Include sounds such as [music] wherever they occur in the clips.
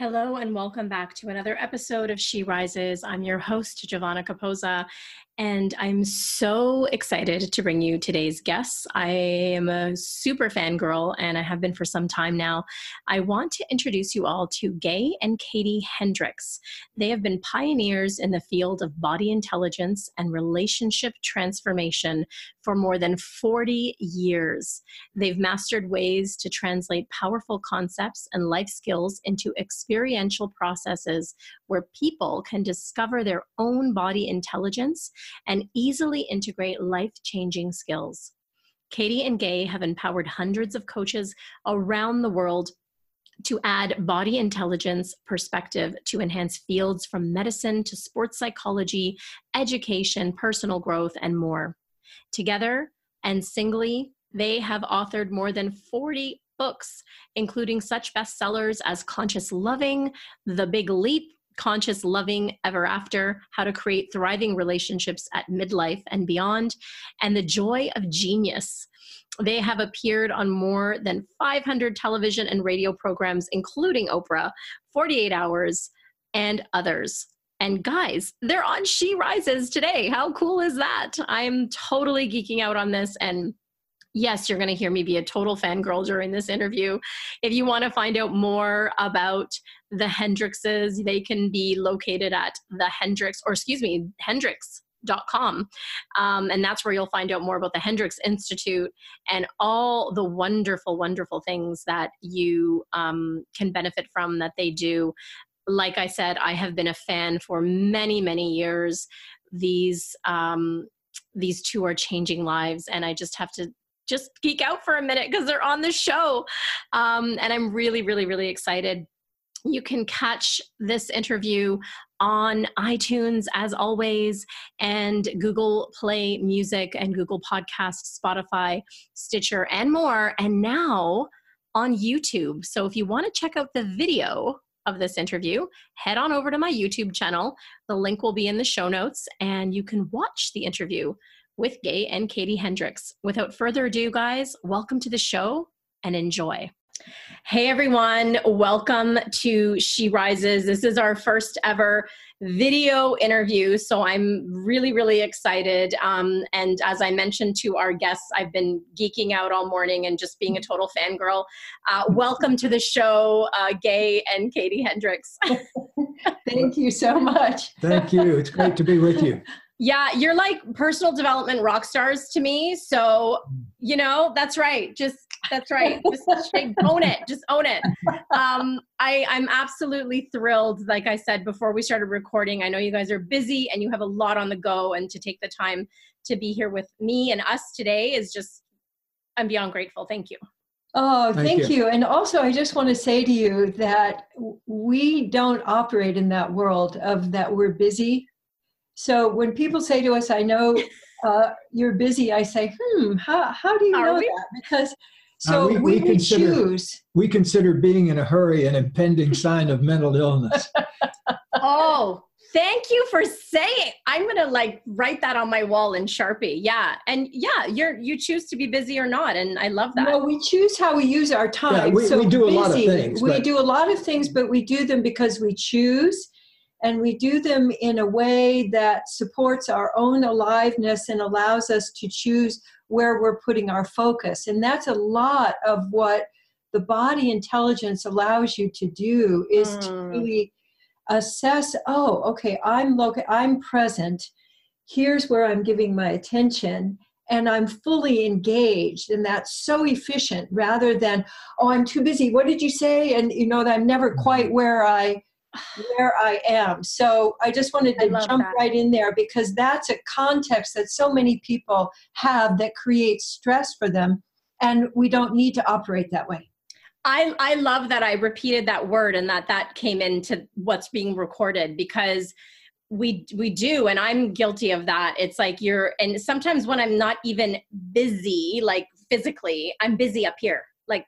Hello, and welcome back to another episode of She Rises. I'm your host, Giovanna Caposa, and I'm so excited to bring you today's guests. I am a super fangirl, and I have been for some time now. I want to introduce you all to Gay and Katie Hendricks. They have been pioneers in the field of body intelligence and relationship transformation for more than 40 years. They've mastered ways to translate powerful concepts and life skills into experiential processes where people can discover their own body intelligence and easily integrate life changing skills. Katie and Gay have empowered hundreds of coaches around the world to add body intelligence perspective to enhance fields from medicine to sports psychology, education, personal growth, and more. Together and singly, they have authored more than 40 books, including such bestsellers as Conscious Loving, The Big Leap, conscious, loving ever after, how to create thriving relationships at midlife and beyond, and the joy of genius. They have appeared on more than 500 television and radio programs, including Oprah, 48 Hours, and others. And guys, they're on She Rises today. How cool is that? I'm totally geeking out on this and yes, you're going to hear me be a total fangirl during this interview. If you want to find out more about the Hendrickses, they can be located at the Hendrix, or excuse me, Hendricks.com. Um, and that's where you'll find out more about the Hendricks Institute and all the wonderful, wonderful things that you um, can benefit from that they do. Like I said, I have been a fan for many, many years. These um, these two are changing lives, and I just have to just geek out for a minute because they're on the show. Um, and I'm really, really, really excited. You can catch this interview on iTunes as always, and Google Play Music and Google Podcast, Spotify, Stitcher, and more. And now on YouTube. So if you want to check out the video of this interview, head on over to my YouTube channel. The link will be in the show notes, and you can watch the interview with Gay and Katie Hendricks. Without further ado, guys, welcome to the show and enjoy. Hey everyone, welcome to She Rises. This is our first ever video interview, so I'm really, really excited. Um, and as I mentioned to our guests, I've been geeking out all morning and just being a total fangirl. Uh, welcome to the show, uh, Gay and Katie Hendricks. [laughs] Thank you so much. Thank you. It's great to be with you. [laughs] Yeah, you're like personal development rock stars to me. So, you know, that's right. Just that's right. Just own it. Just own it. Um, I, I'm absolutely thrilled. Like I said before we started recording, I know you guys are busy and you have a lot on the go, and to take the time to be here with me and us today is just I'm beyond grateful. Thank you. Oh, thank, thank you. you. And also, I just want to say to you that we don't operate in that world of that we're busy so when people say to us, I know [laughs] uh, you're busy, I say, hmm, how, how do you Are know we? that? Because so uh, we, we, we consider, choose. We consider being in a hurry an impending sign of mental illness. [laughs] oh, thank you for saying. I'm gonna like write that on my wall in Sharpie. Yeah, and yeah, you're you choose to be busy or not, and I love that. Well, we choose how we use our time. Yeah, we, so we do busy, a lot of things. We do a lot of things, but we do them because we choose and we do them in a way that supports our own aliveness and allows us to choose where we're putting our focus. And that's a lot of what the body intelligence allows you to do is mm. to really assess oh okay i'm loca- i'm present. Here's where i'm giving my attention and i'm fully engaged and that's so efficient rather than oh i'm too busy what did you say? And you know that i'm never quite where i where I am. So I just wanted to jump that. right in there because that's a context that so many people have that creates stress for them. And we don't need to operate that way. I, I love that I repeated that word and that that came into what's being recorded because we we do and i'm guilty of that it's like you're and sometimes when i'm not even busy like physically i'm busy up here like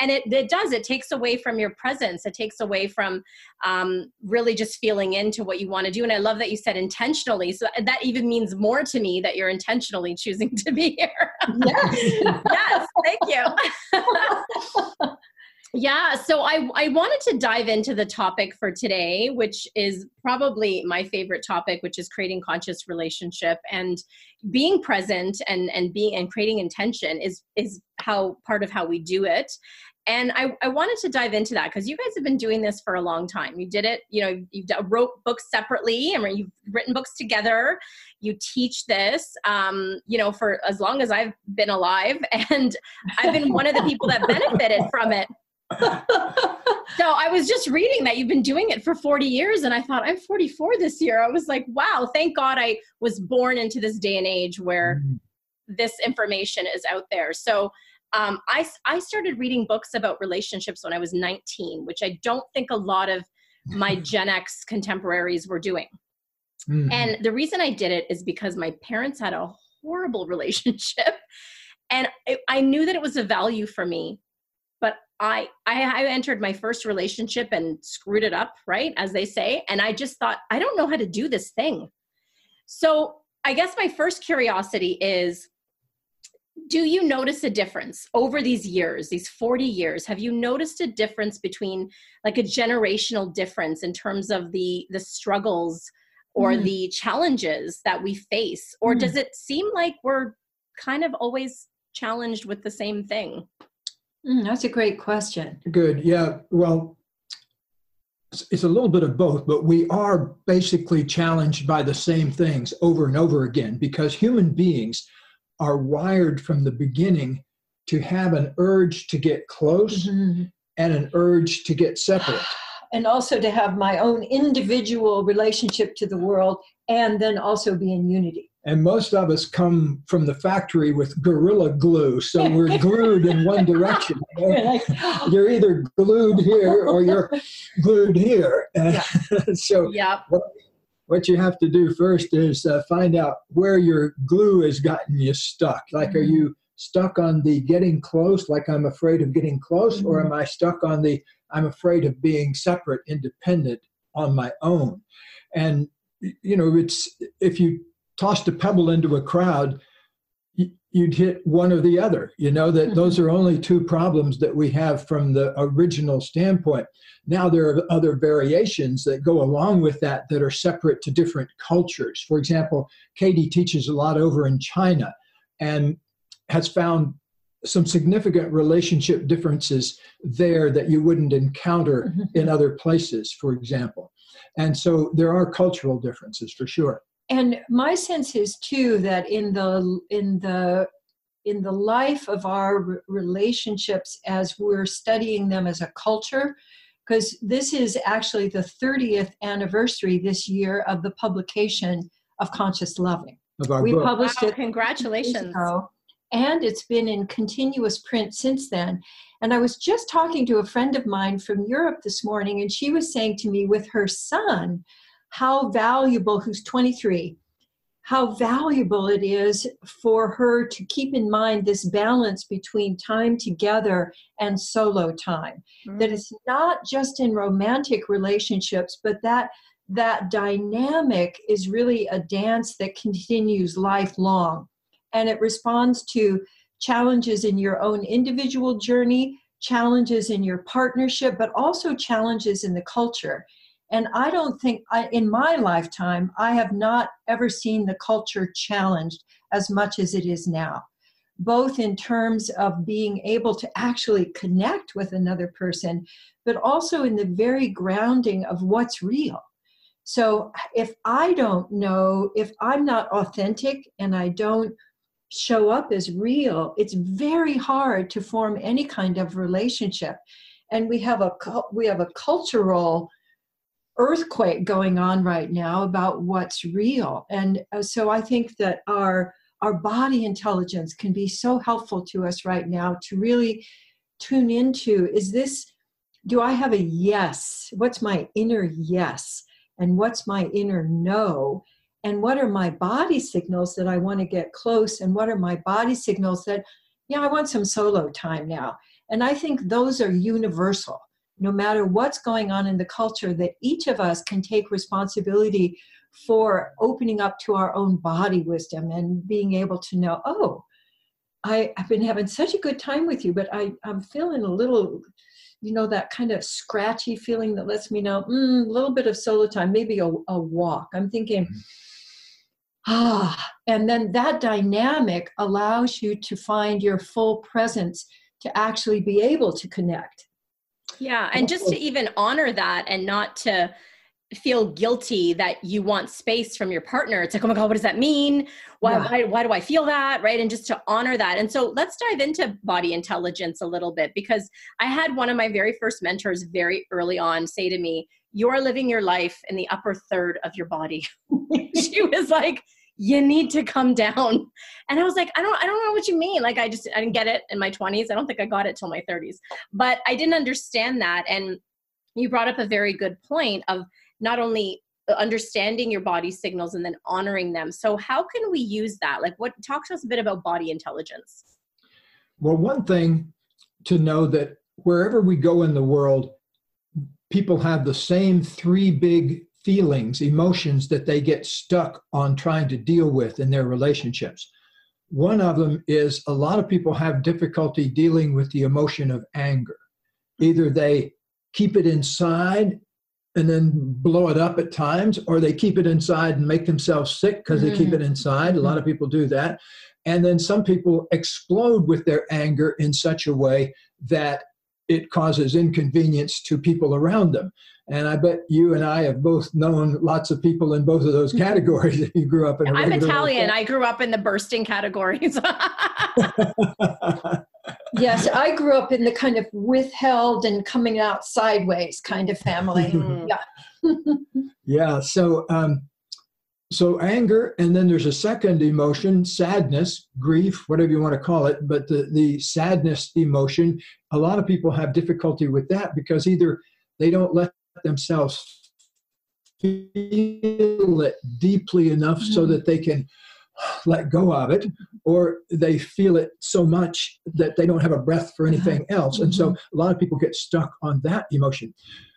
and it, it does it takes away from your presence. It takes away from um, really just feeling into what you want to do. And i love that you said intentionally so that even means more to me that you're intentionally choosing to be here. Yes, [laughs] yes thank you [laughs] yeah so I, I wanted to dive into the topic for today which is probably my favorite topic which is creating conscious relationship. And being present and and being and creating intention is is how part of how we do it. And I, I wanted to dive into that because you guys have been doing this for a long time. You did it you know you wrote books separately and you've written books together. You teach this um, you know for as long as i've been alive. And i've been one of the people that [laughs] benefited from it [laughs] so I was just reading that you've been doing it for 40 years, and I thought, I'm 44 this year. I was like, wow, thank God I was born into this day and age where mm. this information is out there. So um, I, I started reading books about relationships when I was 19, which I don't think a lot of my [laughs] Gen X contemporaries were doing. Mm-hmm. And the reason I did it is because my parents had a horrible [laughs] relationship. And I knew that it was a value for me I, I I entered my first relationship and screwed it up, right? As they say. And I just thought, I don't know how to do this thing. So I guess my first curiosity is do you notice a difference over these years these 40 years have you noticed a difference between like a generational difference in terms of the the struggles or mm. the challenges that we face or mm. does it seem like we're kind of always challenged with the same thing Mm, that's a great question. Good. Yeah. Well, it's a little bit of both, but we are basically challenged by the same things over and over again because human beings are wired from the beginning to have an urge to get close mm-hmm. and an urge to get separate. [sighs] And also to have my own individual relationship to the world and then also be in unity and most of us come from the factory with gorilla glue so we're glued in one direction [laughs] [gasps] you're either glued here or you're glued here yeah. [laughs] so yeah. what, what, you have to do first is uh, find out where your glue has gotten you stuck like mm-hmm. are you stuck on the getting close like i'm afraid of getting close mm-hmm. or am i stuck on the i'm afraid of being separate independent on my own and you know it's if you tossed a pebble into a crowd, you'd hit one or the other. You know, that those mm-hmm. are only two problems that we have from the original standpoint. Now, there are other variations that go along with that that are separate to different cultures. For example, Katie teaches a lot over in China and has found some significant relationship differences there that you wouldn't encounter mm-hmm. in other places, for example. And so there are cultural differences for sure and my sense is too that in the in the in the life of our relationships as we're studying them as a culture because this is actually the 30th anniversary this year of the publication of conscious loving. We book. published wow, it congratulations. ago, and it's been in continuous print since then. And i was just talking to a friend of mine from europe this morning and she was saying to me with her son how valuable, who's 23, how valuable it is for her to keep in mind this balance between time together and solo time. Mm-hmm. That it's not just in romantic relationships, but that that dynamic is really a dance that continues lifelong and it responds to challenges in your own individual journey challenges in your partnership but also challenges in the culture and I don't think, I, in my lifetime, I have not ever seen the culture challenged as much as it is now, both in terms of being able to actually connect with another person, but also in the very grounding of what's real. So if I don't know, if I'm not authentic and I don't show up as real, it's very hard to form any kind of relationship. and we have a we have a cultural earthquake going on right now about what's real. And uh, so i think that our our body intelligence can be so helpful to us right now to really tune into is this do i have a yes? What's my inner yes? And what's my inner no? And what are my body signals that i want to get close? And what are my body signals that yeah i want some solo time now? And i think those are universal no matter what's going on in the culture that each of us can take responsibility for opening up to our own body wisdom and being able to know oh I, have been having such a good time with you but I, i'm feeling a little you know that kind of scratchy feeling that lets me know mm, a little bit of solo time maybe a, a walk i'm thinking mm-hmm. ah and then that dynamic allows you to find your full presence to actually be able to connect yeah and just to even honor that and not to feel guilty that you want space from your partner. It's like, oh my God, what does that mean? Why, yeah. why, why do I feel that? Right. And just to honor that. And so let's dive into body intelligence a little bit because I had one of my very first mentors very early on say to me, You're living your life in the upper third of your body. [laughs] she was like, you need to come down [laughs] and i was like i don't i don't know what you mean like i just i didn't get it in my 20s i don't think i got it till my 30s but i didn't understand that and you brought up a very good point of not only understanding your body signals and then honoring them. So how can we use that? Like what talk to us a bit about body intelligence. Well, one thing to know that wherever we go in the world, people have the same three big feelings, emotions that they get stuck on trying to deal with in their relationships. One of them is a lot of people have difficulty dealing with the emotion of anger. Either they keep it inside and then blow it up at times, or they keep it inside and make themselves sick because mm-hmm. they keep it mm-hmm. inside. A lot of people do that. And then some people explode with their anger in such a way that it causes inconvenience to people around them. And I bet you and I have both known lots of people in both of those [laughs] categories if you grew up in. I'm Italian. I grew up in the bursting categories. [laughs] yes, I grew up in the kind of withheld and coming out sideways kind of family. [laughs] Yeah. yeah. So, um, so anger, and then there's a second emotion, sadness, grief, whatever you want to call it. But the the sadness emotion, a lot of people have difficulty with that because either they don't let themselves feel it deeply enough mm-hmm. so that they can let go of it, or they feel it so much that they don't have a breath for anything [laughs] else. And so mm-hmm. a lot of people get stuck on that emotion.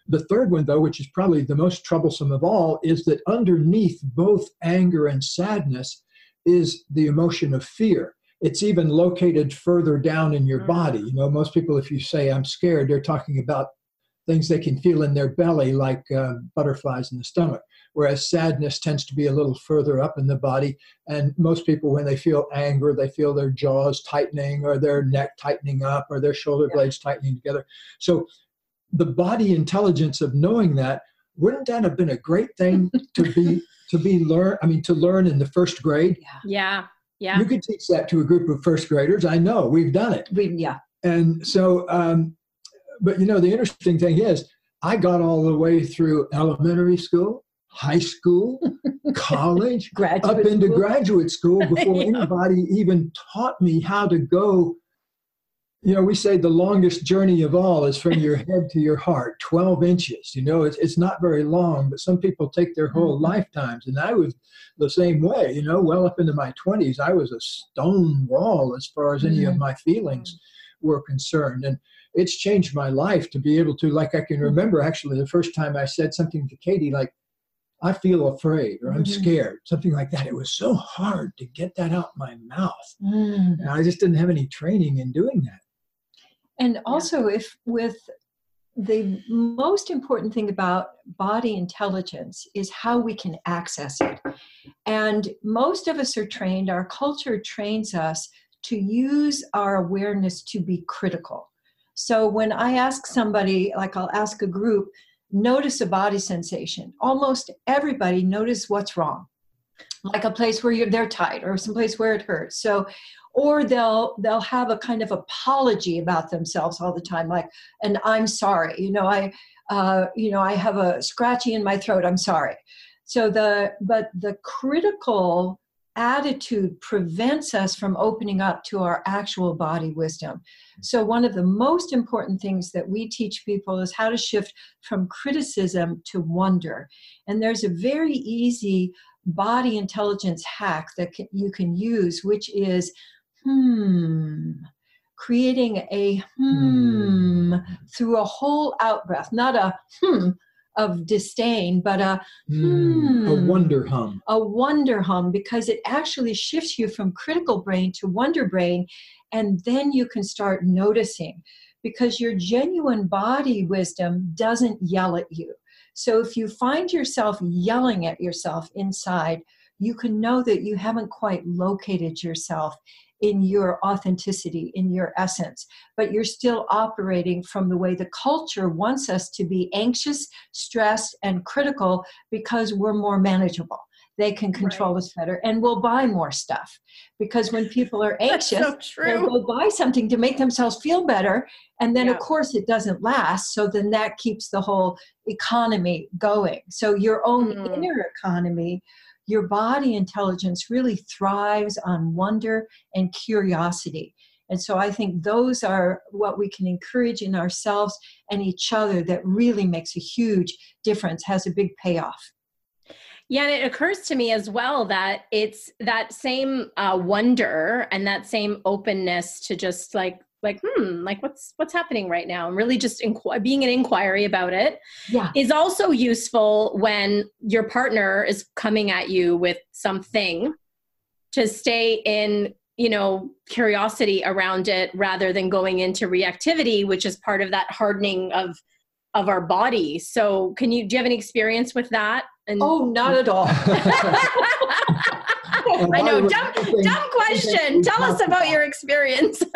The third one, though, which is probably the most troublesome of all, is that underneath both anger and sadness is the emotion of fear. It's even located further down in your mm. body. You know, most people, if you say, I'm scared, they're talking about things they can feel in their belly, like uh, butterflies in the stomach whereas sadness tends to be a little further up in the body. And most people, when they feel anger, they feel their jaws tightening or their neck tightening up or their shoulder yeah. blades tightening together. So the body intelligence of knowing that, wouldn't that have been a great thing to be [laughs] to be learn I mean to learn in the first grade? Yeah. Yeah. Yeah. You could teach that to a group of first graders. I know we've done it. We yeah. And so um, but you know the interesting thing is I got all the way through elementary school, high school, [laughs] college, up into school. graduate school before [laughs] yeah. anybody even taught me how to go. You know, we say the longest journey of all is from your [laughs] head to your heart, 12 inches. You know, it's, it's not very long, but some people take their whole mm-hmm. lifetimes. And I was the same way, you know, well up into my 20s, I was a stone wall as far as any mm-hmm. of my feelings were concerned. And it's changed my life to be able to, like, I can mm-hmm. remember actually the first time I said something to Katie, like, I feel afraid or I'm mm-hmm. scared, something like that. It was so hard to get that out my mouth. And I just didn't have any training in doing that. And also, yeah. if with the most important thing about body intelligence is how we can access it. And most of us are trained, our culture trains us to use our awareness to be critical. So when I ask somebody, like I'll ask a group, notice a body sensation. Almost everybody notice what's wrong, like a place where you're they're tight or some place where it hurts. So or they'll they'll have a kind of apology about themselves all the time like and i'm sorry you know i uh, you know i have a scratchy in my throat i'm sorry so the but the critical attitude prevents us from opening up to our actual body wisdom. So, one of the most important things that we teach people is how to shift from criticism to wonder. And there's a very easy body intelligence hack that you can use, which is hmm, creating a hmm, hmm through a whole out breath, not a hmm of disdain, but a mm, a hmm, wonder hum. A wonder hum because it actually shifts you from critical brain to wonder brain, and then you can start noticing because your genuine body wisdom doesn't yell at you. So if you find yourself yelling at yourself inside, you can know that you haven't quite located yourself in your authenticity, in your essence, but you're still operating from the way the culture wants us to be anxious, stressed, and critical because we're more manageable. They can control right. us better and we'll buy more stuff because when people are [laughs] anxious, so they'll go buy something to make themselves feel better. And then, yeah. of course, it doesn't last. So then that keeps the whole economy going. So your own mm. inner economy your body intelligence really thrives on wonder and curiosity. And so I think those are what we can encourage in ourselves and each other that really makes a huge difference, has a big payoff. Yeah, and it occurs to me as well that it's that same uh, wonder and that same openness to just like like hmm like what's what's happening right now and really just inqu- being an inquiry about it yeah. is also useful when your partner is coming at you with something to stay in you know curiosity around it rather than going into reactivity which is part of that hardening of of our body so can you do you have any experience with that and oh not at all [laughs] I know. Dumb, dumb question. Tell us about your experience. [laughs]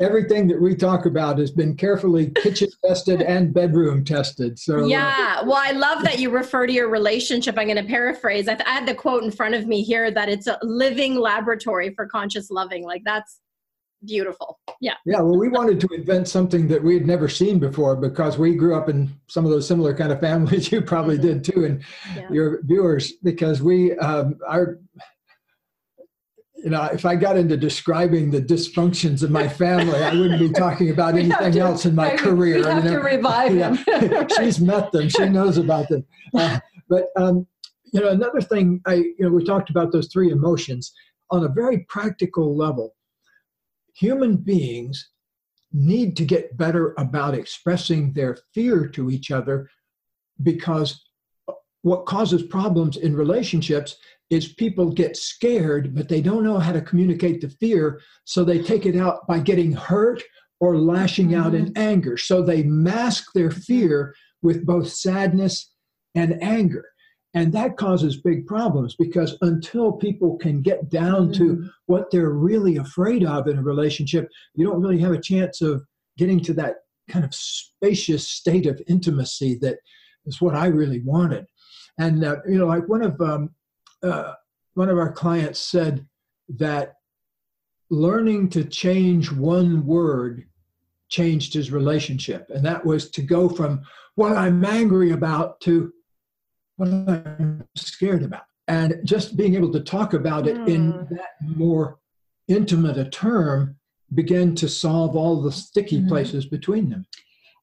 everything that we talk about has been carefully kitchen tested and bedroom tested. So yeah, well, I love that you refer to your relationship. I'm going to paraphrase. I, th- I had the quote in front of me here that it's a living laboratory for conscious loving. Like that's beautiful. Yeah. Yeah. Well, we wanted to invent something that we had never seen before because we grew up in some of those similar kind of families. [laughs] You probably mm-hmm. did too, and yeah. your viewers, because we, um, our, you know, if I got into describing the dysfunctions of my family, I wouldn't be [laughs] talking about anything to, else in my career. We have you know? to revive yeah. them. [laughs] [laughs] She's met them. She knows about them. Uh, but um, you know, another thing, I you know, we talked about those three emotions on a very practical level human beings need to get better about expressing their fear to each other because what causes problems in relationships is people get scared but they don't know how to communicate the fear so they take it out by getting hurt or lashing out in mm-hmm. anger so they mask their fear with both sadness and anger and that causes big problems because until people can get down mm-hmm. to what they're really afraid of in a relationship, you don't really have a chance of getting to that kind of spacious state of intimacy that is what I really wanted. And uh, you know, like one of um, uh, one of our clients said that learning to change one word changed his relationship, and that was to go from what I'm angry about to what I'm scared about. And just being able to talk about it mm. in hmm. that more intimate a term began to solve all the sticky mm. places between them.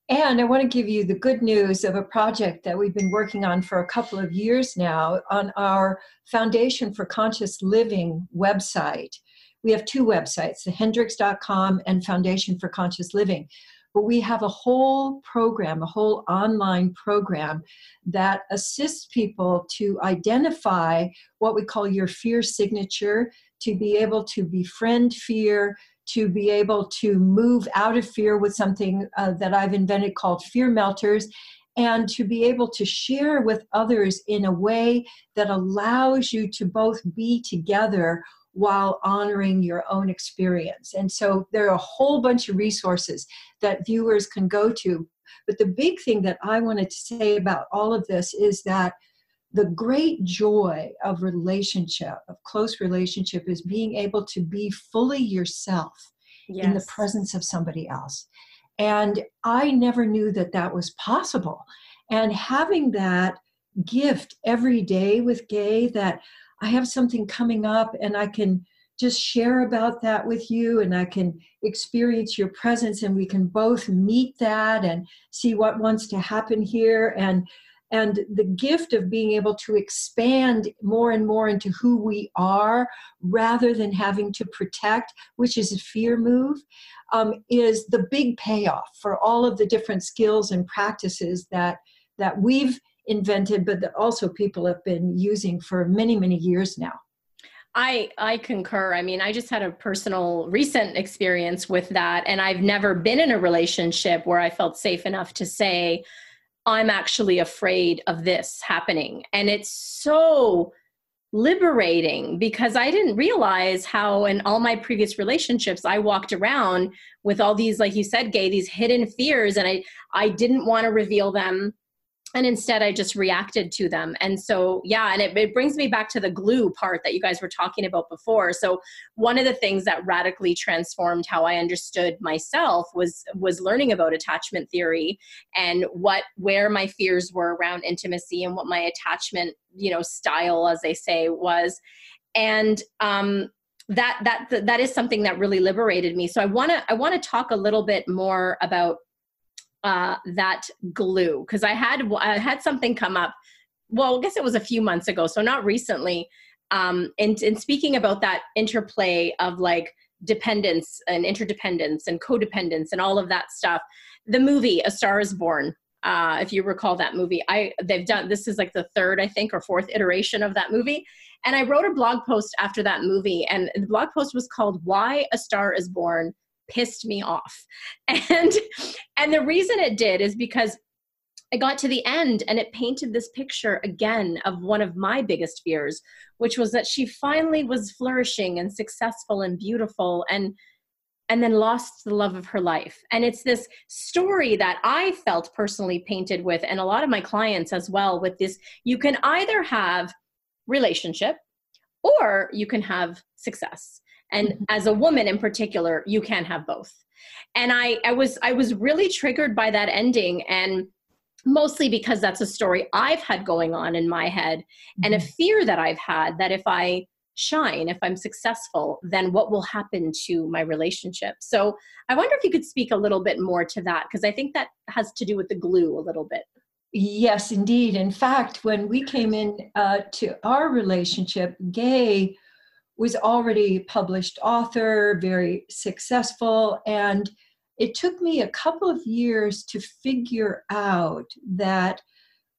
And I want to give you the good news of a project that we've been working on for a couple of years now on our Foundation for Conscious Living website. We have two websites, the hendricks.com and Foundation for Conscious Living but we have a whole program, a whole online program that assists people to identify what we call your fear signature, to be able to befriend fear, to be able to move out of fear with something uh, that I've invented called fear melters, and to be able to share with others in a way that allows you to both be together while honoring your own experience. And so there are a whole bunch of resources that viewers can go to. But the big thing that I wanted to say about all of this is that the great joy of relationship, of close relationship, is being able to be fully yourself yes. in the presence of somebody else. And I never knew that that was possible. And having that gift every day with Gay, that I have something coming up and I can just share about that with you and I can experience your presence and we can both meet that and see what wants to happen here and and the gift of being able to expand more and more into who we are rather than having to protect which is a fear move um, is the big payoff for all of the different skills and practices that that we've invented but that also people have been using for many many years now I I concur. I mean, I just had a personal recent experience with that and I've never been in a relationship where I felt safe enough to say I'm actually afraid of this happening. And it's so liberating because I didn't realize how in all my previous relationships I walked around with all these like you said gay these hidden fears and I I didn't want to reveal them and instead i just reacted to them. And so yeah and it, it, brings me back to the glue part that you guys were talking about before. So one of the things that radically transformed how i understood myself was was learning about attachment theory and what where my fears were around intimacy and what my attachment you know style as they say was. And um that that that is something that really liberated me. So i want to i want to talk a little bit more about uh, that glue because I had I had something come up. Well, I guess it was a few months ago, so not recently. Um, and, and speaking about that interplay of like dependence and interdependence and codependence and all of that stuff, the movie A Star Is Born. Uh, if you recall that movie, I they've done this is like the third, I think, or fourth iteration of that movie. And I wrote a blog post after that movie, and the blog post was called "Why a Star Is Born." Pissed me off. [laughs] And and the reason it did is because I got to the end and it painted this picture again of one of my biggest fears, which was that she finally was flourishing and successful and beautiful and and then lost the love of her life. And it's this story that I felt personally painted with and a lot of my clients as well with this you can either have relationship or you can have success and mm-hmm. as a woman in particular you can't have both and i i was i was really triggered by that ending and mostly because that's a story i've had going on in my head and a mm-hmm. fear that i've had that if i shine if i'm successful then what will happen to my relationship so i wonder if you could speak a little bit more to that because i think that has to do with the glue a little bit yes indeed in fact when we came in uh, to our relationship gay was already published author, very successful, and it took me a couple of years to figure out that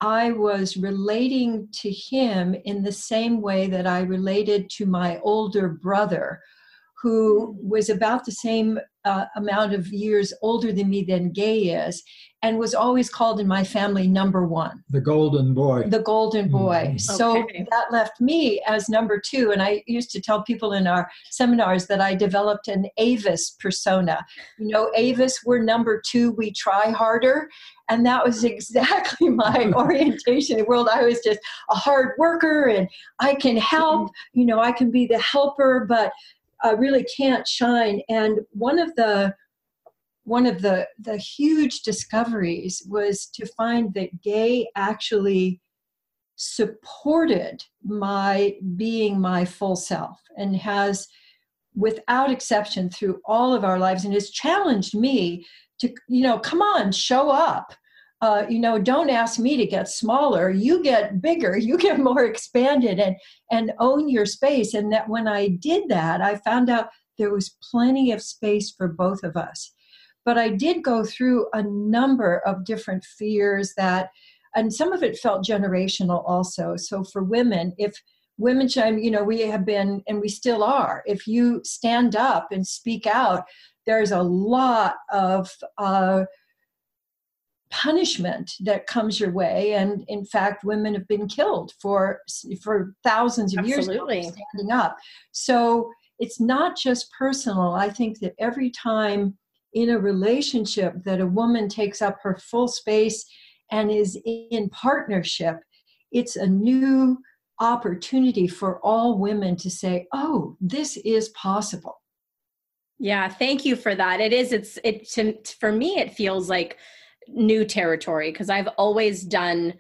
I was relating to him in the same way that I related to my older brother, who was about the same uh, amount of years older than me than Gay is, and was always called in my family number one. The golden boy. The golden boy. Mm-hmm. So okay. that left me as number two. And I used to tell people in our seminars that I developed an Avis persona. You know, Avis, we're number two, we try harder. And that was exactly my [laughs] orientation in the world. I was just a hard worker and I can help, mm-hmm. you know, I can be the helper, but I really can't shine. And one of the one of the, the huge discoveries was to find that gay actually supported my being my full self and has without exception through all of our lives and has challenged me to you know come on show up uh, you know don't ask me to get smaller. You get bigger. [laughs] You get more expanded and and own your space. And that when i did that i found out there was plenty of space for both of us. But I did go through a number of different fears that, and some of it felt generational also. So for women, if women you know, we have been, and we still are, if you stand up and speak out, there's a lot of, uh, punishment that comes your way and in fact women have been killed for for thousands of Absolutely. years standing up so it's not just personal i think that every time in a relationship that a woman takes up her full space and is in partnership it's a new opportunity for all women to say, oh, this is possible. Yeah, thank you for that. It is, it's, it, to, for me, it feels like new territory because I've always done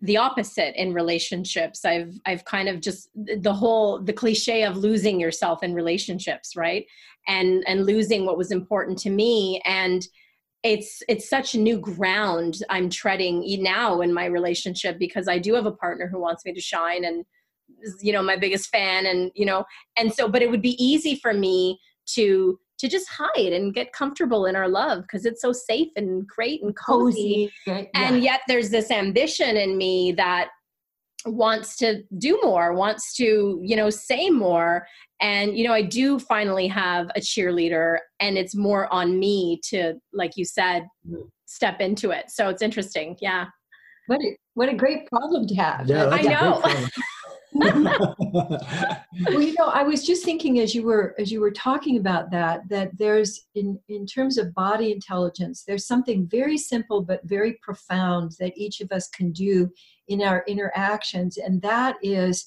the opposite in relationships. I've i've kind of just the whole the cliche of losing yourself in relationships right? And and losing what was important to me. And it's it's such new ground i'm treading now in my relationship because i do have a partner who wants me to shine and you know my biggest fan and you know and so but it would be easy for me to to just hide and get comfortable in our love because it's so safe and great and cozy. cozy. Yeah. And yet there's this ambition in me that wants to do more, wants to, you know, say more. And, you know, I do finally have a cheerleader and it's more on me to, like you said, mm. step into it. So it's interesting. Yeah. What a, what a great problem to have. Yeah, I know. [laughs] [laughs] well, you know, I was just thinking as you were as you were talking about that that there's in in terms of body intelligence, there's something very simple but very profound that each of us can do in our interactions, and that is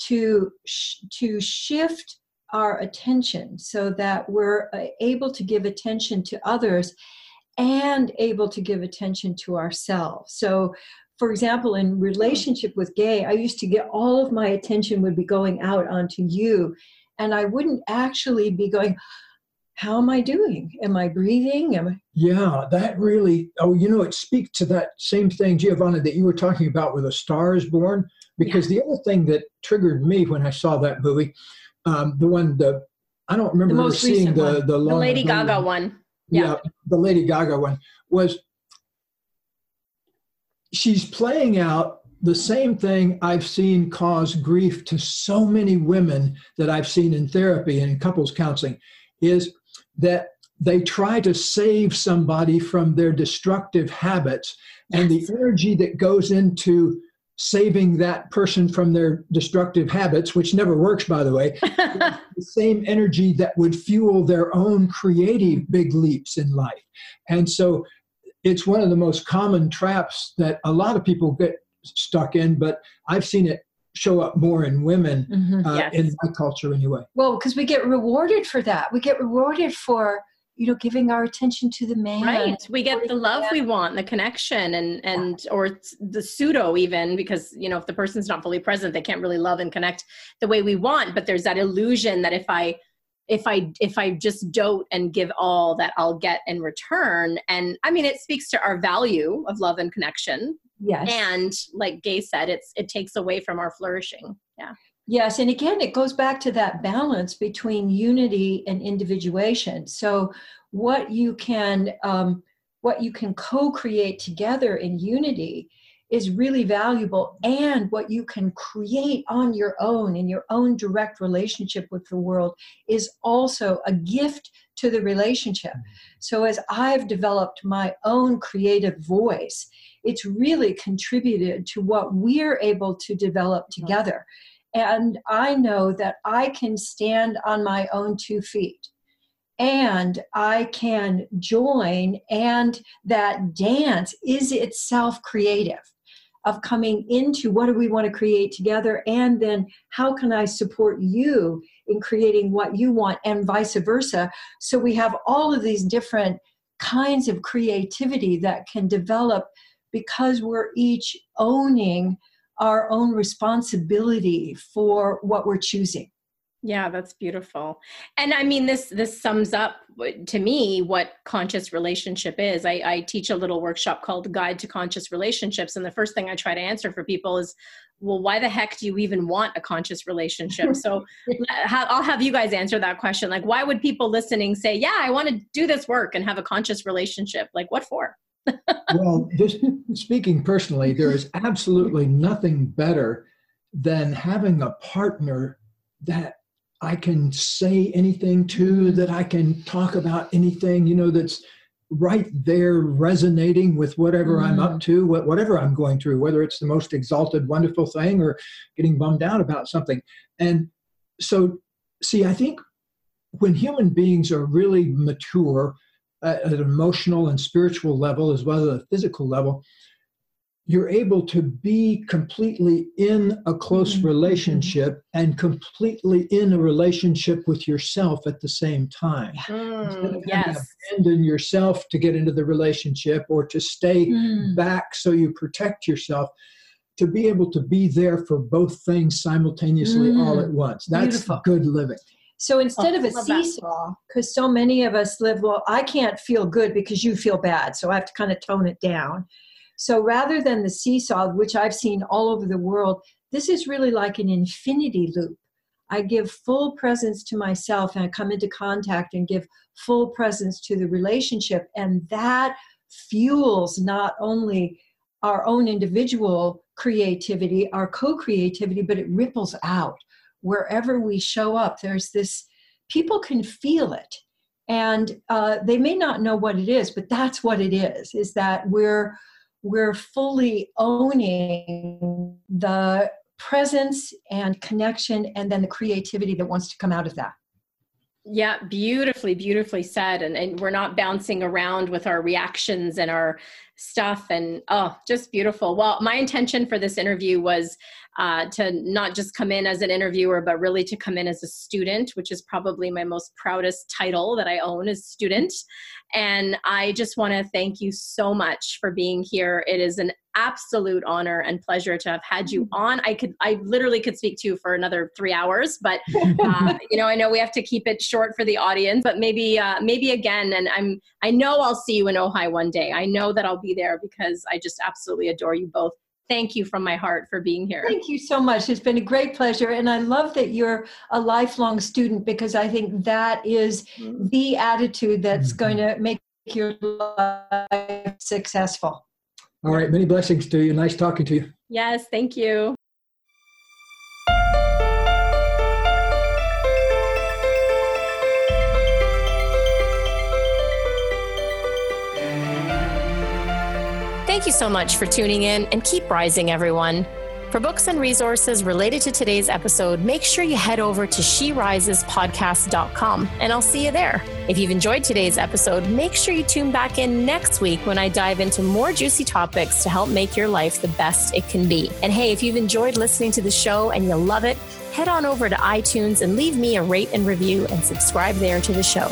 to sh- to shift our attention so that we're uh, able to give attention to others and able to give attention to ourselves. So for example, in relationship with Gay, I used to get all of my attention would be going out onto you, and I wouldn't actually be going, how am I doing? Am I breathing? Am I? Yeah, that really. Oh, you know, it speaks to that same thing, Giovanna, that you were talking about with A Star Is Born. Because yeah. the other thing that triggered me when I saw that movie, um, the one the I don't remember seeing the, the, the Lady Gaga one. Yeah. yeah, the Lady Gaga one was she's playing out the same thing I've seen cause grief to so many women that I've seen in therapy and in couples counseling is that they try to save somebody from their destructive habits and the energy that goes into saving that person from their destructive habits which never works by the way [laughs] the same energy that would fuel their own creative big leaps in life. And so it's one of the most common traps that a lot of people get stuck in, but I've seen it show up more in women mm-hmm, uh, yes. in my culture anyway. Well, because we get rewarded for that. We get rewarded for you know giving our attention to the man right we get the love we want the connection and and or the pseudo even because you know if the person's not fully present they can't really love and connect the way we want but there's that illusion that if i if i if i just dote and give all that i'll get in return. And i mean it speaks to our value of love and connection. Yes. And like gay said it's it takes away from our flourishing. Yeah. Yes and again it goes back to that balance between unity and individuation. So what you can um, what you can co-create together in unity is really valuable and what you can create on your own in your own direct relationship with the world is also a gift to the relationship. Mm-hmm. So as i've developed my own creative voice it's really contributed to what we're able to develop mm-hmm. together. And i know that i can stand on my own two feet. And I can join, and that dance is itself creative of coming into what do we want to create together? And then how can i support you in creating what you want and vice versa? So we have all of these different kinds of creativity that can develop because we're each owning our own responsibility for what we're choosing yeah, that's beautiful. And I mean this this sums up uh, to me what conscious relationship is. I, I teach a little workshop called Guide to Conscious Relationships, and the first thing I try to answer for people is, well, why the heck do you even want a conscious relationship? [laughs] So uh, I'll have you guys answer that question. Like, why would people listening say, yeah, I want to do this work and have a conscious relationship? Like, what for? [laughs] well, just [laughs] speaking personally, there is absolutely nothing better than having a partner that I can say anything to, that I can talk about anything, you know, that's right there resonating with whatever mm. I'm up mm. to, whatever I'm going through, whether it's the most exalted, wonderful thing or getting bummed out about something. And so, see, I think when human beings are really mature at an emotional and spiritual level, as well as a physical level, you're able to be completely in a close Mhm. relationship and completely in a relationship with yourself at the same time. Instead Mm, of having to yes. abandon yourself to get into the relationship or to stay Mm. back so you protect yourself, to be able to be there for both things simultaneously all Mm. at once. That's Beautiful. good living. So instead Oh, of a seesaw, because so many of us live, well, I can't feel good because you feel bad, so I have to kind of tone it down. So rather than the seesaw, which I've seen all over the world, this is really like an infinity loop. I give full presence to myself and I come into contact and give full presence to the relationship. And that fuels not only our own individual creativity, our co creativity, but it ripples out wherever we show up. There's this, people can feel it. And uh, they may not know what it is, but that's what it is, is that we're we're fully owning the presence and connection and then the creativity that wants to come out of that. Yeah, beautifully, beautifully said. And, and we're not bouncing around with our reactions and our stuff. And oh, just beautiful. Well, my intention for this interview was uh, to not just come in as an interviewer, but really to come in as a student, which is probably my most proudest title that I own as student. And I just want to thank you so much for being here. It is an absolute honor and pleasure to have had you on. I could, I literally could speak to you for another three hours, but [laughs] uh, you know, I know we have to keep it short for the audience, but maybe, uh, maybe again. And I'm, I know I'll see you in Ojai one day. I know that I'll be there because I just absolutely adore you both. Thank you from my heart for being here. Thank you so much. It's been a great pleasure. And I love that you're a lifelong student because I think that is the attitude that's Mhm. going to make your life successful. All right, many blessings to you. Nice talking to you. Yes, thank you. Thank you so much for tuning in and keep rising, everyone. For books and resources related to today's episode, make sure you head over to sherisespodcast.com and I'll see you there. If you've enjoyed today's episode, make sure you tune back in next week when I dive into more juicy topics to help make your life the best it can be. And hey, if you've enjoyed listening to the show and you love it, head on over to iTunes and leave me a rate and review and subscribe there to the show.